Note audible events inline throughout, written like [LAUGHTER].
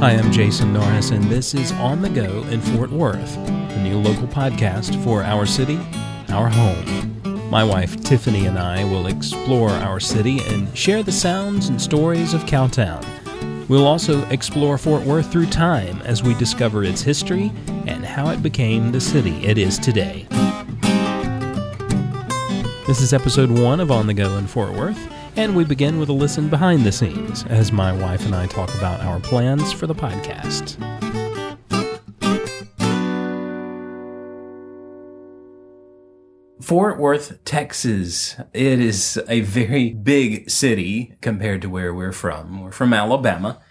Hi, I'm Jason Norris, and this is On the Go in Fort Worth, a new local podcast for our city, our home. My wife Tiffany and I will explore our city and share the sounds and stories of Cowtown. We'll also explore Fort Worth through time as we discover its history and how it became the city it is today. This is episode one of On the Go in Fort Worth, and we begin with a listen behind the scenes as my wife and I talk about our plans for the podcast. Fort Worth, Texas. It is a very big city compared to where we're from. We're from Alabama,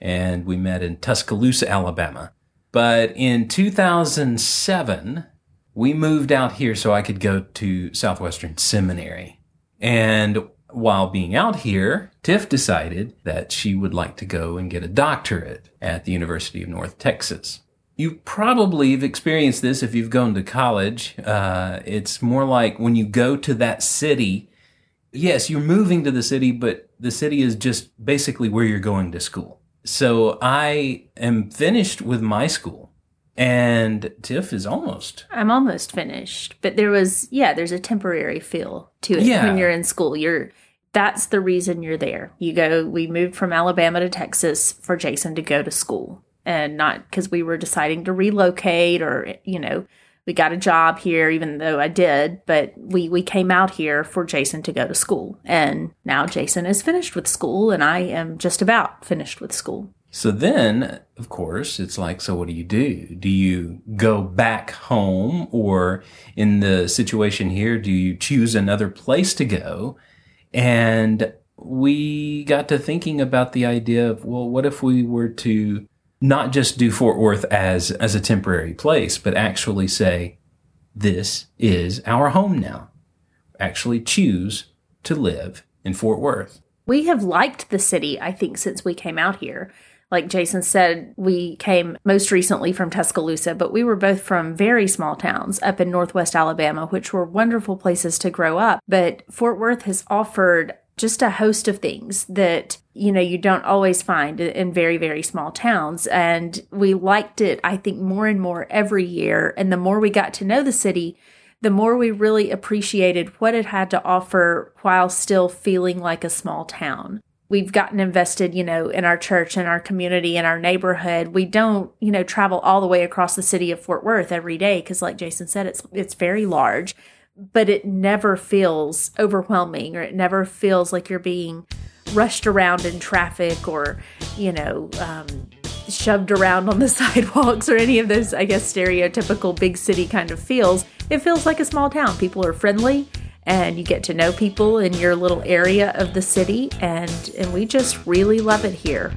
and we met in Tuscaloosa, Alabama. But in 2007, we moved out here so I could go to Southwestern Seminary. And while being out here, Tiff decided that she would like to go and get a doctorate at the University of North Texas. You probably have experienced this if you've gone to college. Uh, it's more like when you go to that city, yes, you're moving to the city, but the city is just basically where you're going to school. So I am finished with my school and Tiff is almost. I'm almost finished, but there was yeah, there's a temporary feel to it Yeah. when you're in school. You're that's the reason you're there. You go. We moved from Alabama to Texas for Jason to go to school, and not because we were deciding to relocate or you know we got a job here, even though I did. But we we came out here for Jason to go to school, and now Jason is finished with school, and I am just about finished with school. So then, of course, it's like, so what do you do? Do you go back home or in the situation here, do you choose another place to go? And we got to thinking about the idea of, well, what if we were to not just do Fort Worth as, as a temporary place, but actually say, this is our home now. Actually choose to live in Fort Worth. we have liked the city, I think, since we came out here. Like Jason said, we came most recently from Tuscaloosa, but we were both from very small towns up in Northwest Alabama, which were wonderful places to grow up. But Fort Worth has offered just a host of things that, you know, you don't always find in very, very small towns. And we liked it, I think, more and more every year. And the more we got to know the city, the more we really appreciated what it had to offer while still feeling like a small town. We've gotten invested, you know, in our church and our community and our neighborhood. We don't, you know, travel all the way across the city of Fort Worth every day because like Jason said it's it's very large, but it never feels overwhelming or it never feels like you're being rushed around in traffic or, you know, um, shoved around on the [LAUGHS] sidewalks or any of those, I guess, stereotypical big city kind of feels. It feels like a small town. People are friendly and you get to know people in your little area of the city and and we just really love it here.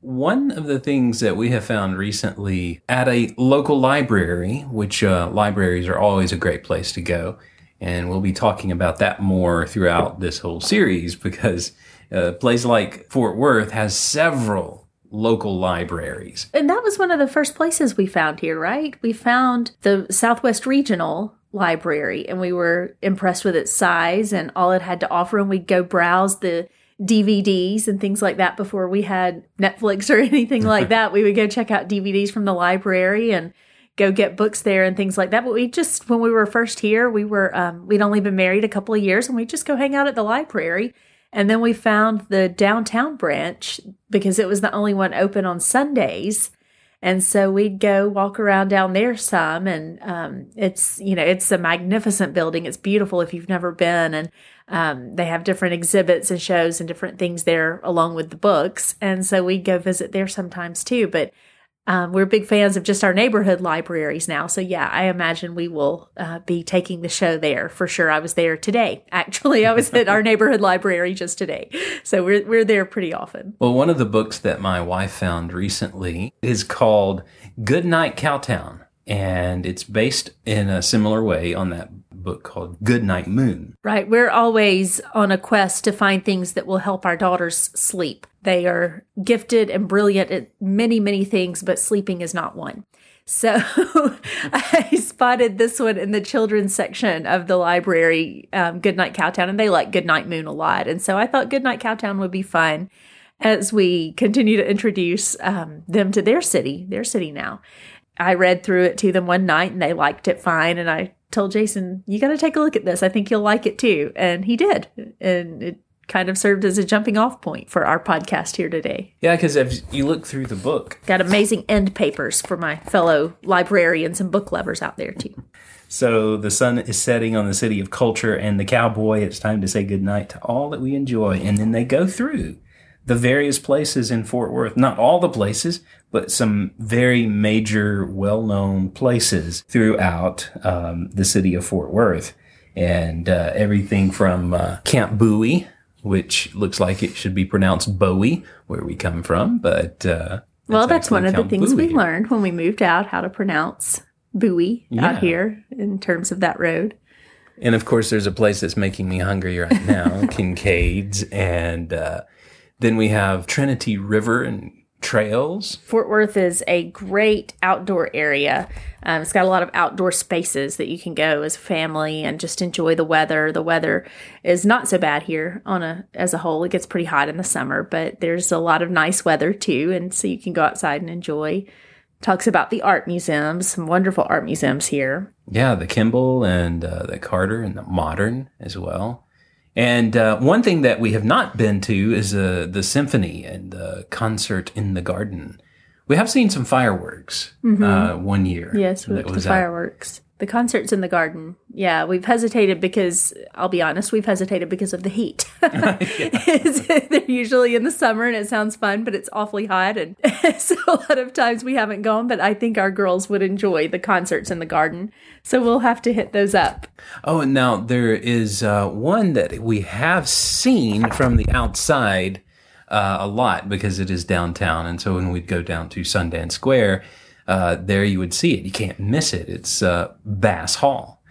One of the things that we have found recently at a local library, which uh, libraries are always a great place to go, and we'll be talking about that more throughout this whole series because a place like Fort Worth has several local libraries. And that was one of the first places we found here, right? We found the Southwest Regional Library and we were impressed with its size and all it had to offer. And we'd go browse the DVDs and things like that before we had Netflix or [LAUGHS] anything like that. We would go check out DVDs from the library and go get books there and things like that. But we just, when we were first here, we were, um, we'd only been married a couple of years and we just go hang out at the library. And then we found the downtown branch because it was the only one open on Sundays. And so we'd go walk around down there some. And um, it's, you know, it's a magnificent building. It's beautiful if you've never been. And um, they have different exhibits and shows and different things there along with the books. And so we'd go visit there sometimes too. But um, we're big fans of just our neighborhood libraries now. So yeah, I imagine we will uh, be taking the show there for sure. I was there today. [LAUGHS] Actually, I was at our [LAUGHS] neighborhood library just today. So we're we're there pretty often. Well, one of the books that my wife found recently is called Goodnight Cowtown, and it's based in a similar way on that book called Good Night Moon. Right. We're always on a quest to find things that will help our daughters sleep. They are gifted and brilliant at many, many things, but sleeping is not one. So [LAUGHS] I spotted this one in the children's section of the library, um, Goodnight Cowtown, and they like Goodnight Moon a lot. And so I thought Goodnight Cowtown would be fun as we continue to introduce um, them to their city, their city now. I read through it to them one night and they liked it fine. And I told Jason, you got to take a look at this. I think you'll like it too. And he did. And it kind of served as a jumping off point for our podcast here today. Yeah, because if you look through the book, got amazing end papers for my fellow librarians and book lovers out there too. So the sun is setting on the city of culture and the cowboy. It's time to say goodnight to all that we enjoy. And then they go through the various places in Fort Worth, not all the places, but some very major, well known places throughout um, the city of Fort Worth. And uh, everything from uh, Camp Bowie, which looks like it should be pronounced Bowie, where we come from, but. Uh, well, that's one of the things Bowie. we learned when we moved out how to pronounce Bowie yeah. out here in terms of that road. And of course, there's a place that's making me hungry right now [LAUGHS] Kincaid's. And uh, then we have Trinity River and trails. Fort Worth is a great outdoor area. Um, it's got a lot of outdoor spaces that you can go as a family and just enjoy the weather. The weather is not so bad here on a as a whole. It gets pretty hot in the summer, but there's a lot of nice weather too, and so you can go outside and enjoy. Talks about the art museums, some wonderful art museums here. Yeah, the Kimbell and uh, the Carter and the Modern as well. And uh, one thing that we have not been to is uh, the symphony and the concert in the garden. We have seen some fireworks mm-hmm. uh, one year. Yes, we to the fireworks. The concerts in the garden. Yeah, we've hesitated because I'll be honest, we've hesitated because of the heat. [LAUGHS] [LAUGHS] [LAUGHS] They're usually in the summer and it sounds fun, but it's awfully hot, and so a lot of times we haven't gone. But I think our girls would enjoy the concerts in the garden, so we'll have to hit those up. Oh, and now there is uh, one that we have seen from the outside. Uh, a lot because it is downtown. And so when we'd go down to Sundance Square, uh, there you would see it. You can't miss it. It's uh, Bass Hall,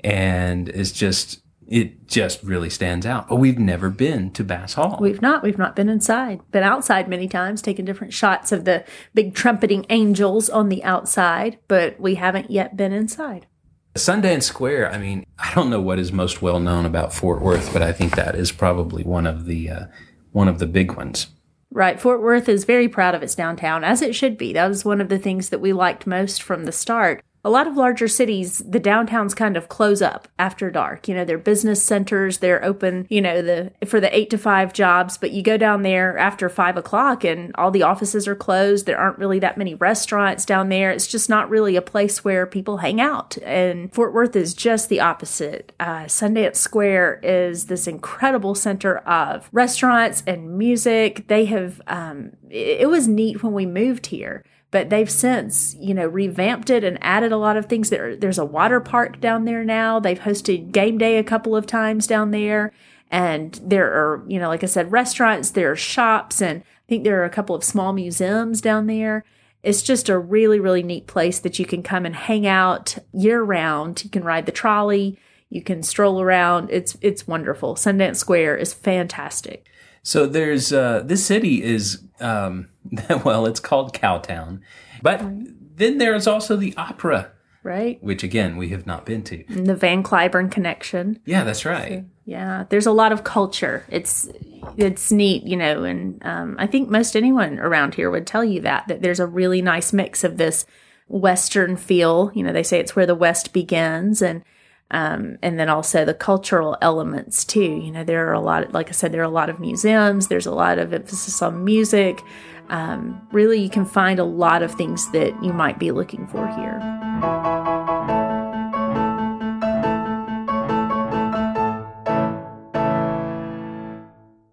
and it's just it just really stands out. But we've never been to Bass Hall. We've not. We've not been inside. Been outside many times, taking different shots of the big trumpeting angels on the outside, but we haven't yet been inside. Sundance Square. I mean, I don't know what is most well known about Fort Worth, but I think that is probably one of the uh, one of the big ones. Right. Fort Worth is very proud of its downtown, as it should be. That was one of the things that we liked most from the start a lot of larger cities, the downtowns kind of close up after dark. You know, they're business centers, they're open, you know, the for the eight to five jobs, but you go down there after five o'clock and all the offices are closed. There aren't really that many restaurants down there. It's just not really a place where people hang out. And Fort Worth is just the opposite. Uh, Sundance Square is this incredible center of restaurants and music. They have, um, it, it was neat when we moved here but they've since you know revamped it and added a lot of things. There there's a water park down there now. They've hosted game day a couple of times down there. And there are you know like i said restaurants there are shops and i think there are a couple of small museums down there. It's just a really really neat place that you can come and hang out year round you can ride the trolley. You can stroll around. It's it's wonderful. Sundance square is fantastic so there's uh, this city is um, [LAUGHS] well, it's called Cowtown, but then there's also the opera, right? Which again we have not been to. And the Van Cliburn connection. Yeah, that's right. So, yeah, there's a lot of culture. It's it's neat, you know, and um, I think most anyone around here would tell you that that there's a really nice mix of this Western feel. You know, they say it's where the West begins, and um, and then also the cultural elements too. You know, there are a lot, like I said, there are a lot of museums. There's a lot of emphasis on music. Um, really, you can find a lot of things that you might be looking for here.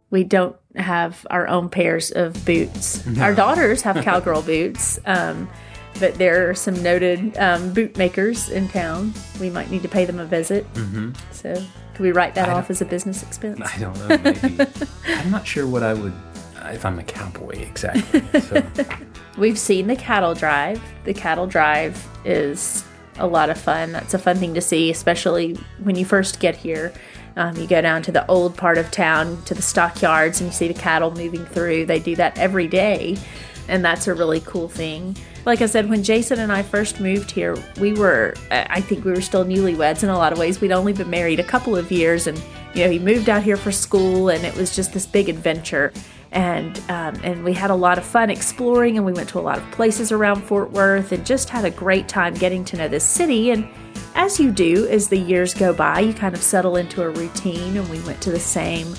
We don't have our own pairs of boots. No. Our daughters have cowgirl boots. Um, but there are some noted um, boot makers in town. We might need to pay them a visit. Mm-hmm. So, could we write that off as a business expense? I don't know. Maybe [LAUGHS] I'm not sure what I would if I'm a cowboy exactly. So. [LAUGHS] We've seen the cattle drive. The cattle drive is a lot of fun. That's a fun thing to see, especially when you first get here. Um, you go down to the old part of town to the stockyards and you see the cattle moving through. They do that every day, and that's a really cool thing. Like I said, when Jason and I first moved here, we were, I think we were still newlyweds in a lot of ways. We'd only been married a couple of years, and you know, he moved out here for school, and it was just this big adventure. And um, and we had a lot of fun exploring, and we went to a lot of places around Fort Worth, and just had a great time getting to know this city. And as you do, as the years go by, you kind of settle into a routine, and we went to the same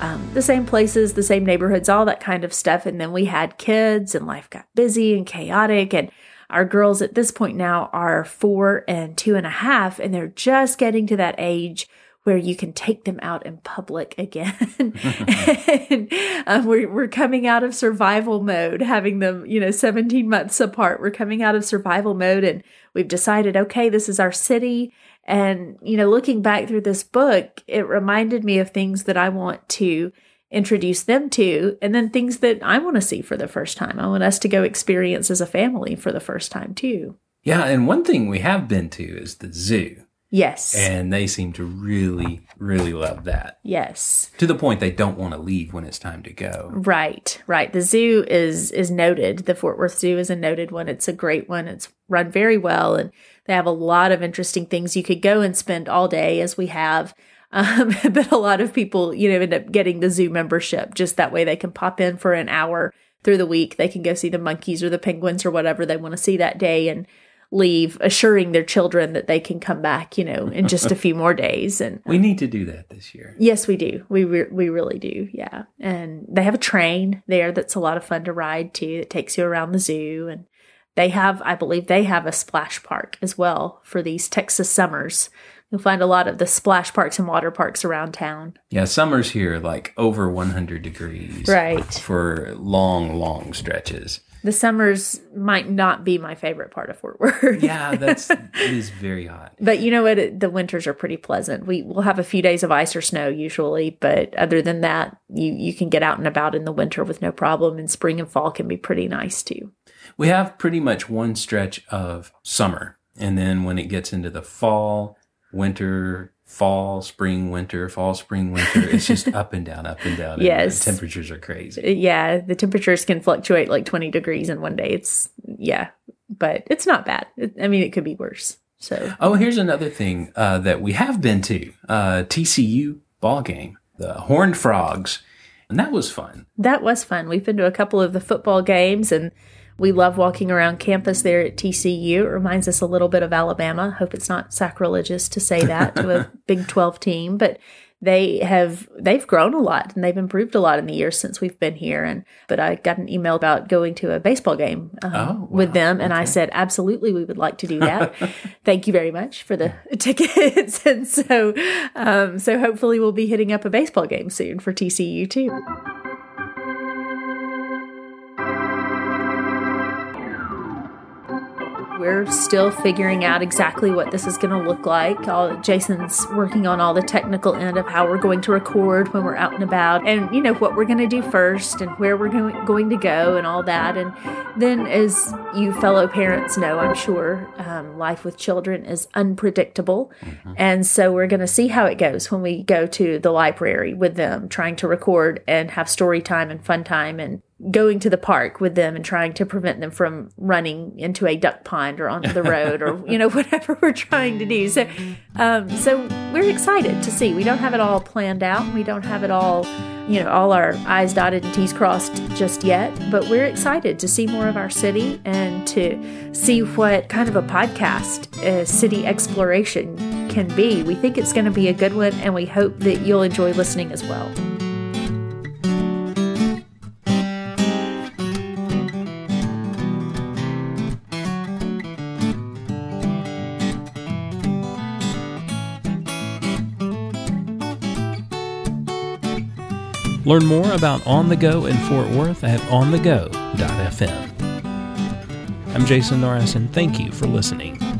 um, the same places, the same neighborhoods, all that kind of stuff. And then we had kids, and life got busy and chaotic. And our girls at this point now are four and two and a half, and they're just getting to that age where you can take them out in public again. [LAUGHS] and um, we're, we're coming out of survival mode, having them, you know, 17 months apart. We're coming out of survival mode and we've decided, okay, this is our city and, you know, looking back through this book, it reminded me of things that I want to introduce them to, and then things that I want to see for the first time. I want us to go experience as a family for the first time, too. Yeah. And one thing we have been to is the zoo. Yes. And they seem to really, really love that. Yes. To the point they don't want to leave when it's time to go. Right, right. The zoo is is noted. The Fort Worth Zoo is a noted one. It's a great one. It's run very well and they have a lot of interesting things. You could go and spend all day as we have. [LAUGHS] Um, but a lot of people, you know, end up getting the zoo membership just that way they can pop in for an hour through the week. They can go see the monkeys or the penguins or whatever they want to see that day and leave, assuring their children that they can come back, you know, in just a few more days. And we need to do that this year. Yes, we do. We re- we really do. Yeah, and they have a train there that's a lot of fun to ride too. It takes you around the zoo and they have, I believe, they have a splash park as well for these Texas summers. You'll find a lot of the splash parks and water parks around town. Yeah, summers here like over 100 degrees. Right. For long, long stretches. The summers might not be my favorite part of Fort Worth. yeah, that's [LAUGHS] it is very hot. But you know what? The winters are pretty pleasant. We will have a few days of ice or snow usually, but other than that, you you can get out and about in the winter with no problem. And spring and fall can be pretty nice too we have pretty much one stretch of summer. And then when it gets into the fall, winter, fall, spring, winter, fall, spring, winter, it's just [LAUGHS] up and down, up and down. Yes. And temperatures are crazy. Yeah. The temperatures can fluctuate like 20 degrees in one day. It's, yeah, but it's not bad. I mean, it could be worse. So, oh, here's another thing uh, that we have been to uh, TCU ball game, the Horned Frogs. And that was fun. That was fun. We've been to a couple of the football games and we love walking around campus there at TCU. It reminds us a little bit of Alabama. Hope it's not sacrilegious to say that to a [LAUGHS] Big 12 team, but they have they've grown a lot and they've improved a lot in the years since we've been here and but i got an email about going to a baseball game um, oh, wow. with them and okay. i said absolutely we would like to do [LAUGHS] that thank you very much for the [LAUGHS] tickets and so um, so hopefully we'll be hitting up a baseball game soon for tcu too We're still figuring out exactly what this is going to look like. All, Jason's working on all the technical end of how we're going to record when we're out and about, and you know what we're going to do first, and where we're going, going to go, and all that. And then, as you fellow parents know, I'm sure um, life with children is unpredictable, mm-hmm. and so we're going to see how it goes when we go to the library with them, trying to record and have story time and fun time and going to the park with them and trying to prevent them from running into a duck pond or onto the road or you know [LAUGHS] whatever we're trying to do. So um, so we're excited to see. We don't have it all planned out. We don't have it all you know all our i's dotted and t's crossed just yet but we're excited to see more of our city and to see what kind of a podcast uh, city exploration can be. We think it's going to be a good one and we hope that you'll enjoy listening as well Learn more about On the Go in Fort Worth at onthego.fm. I'm Jason Norris, and thank you for listening.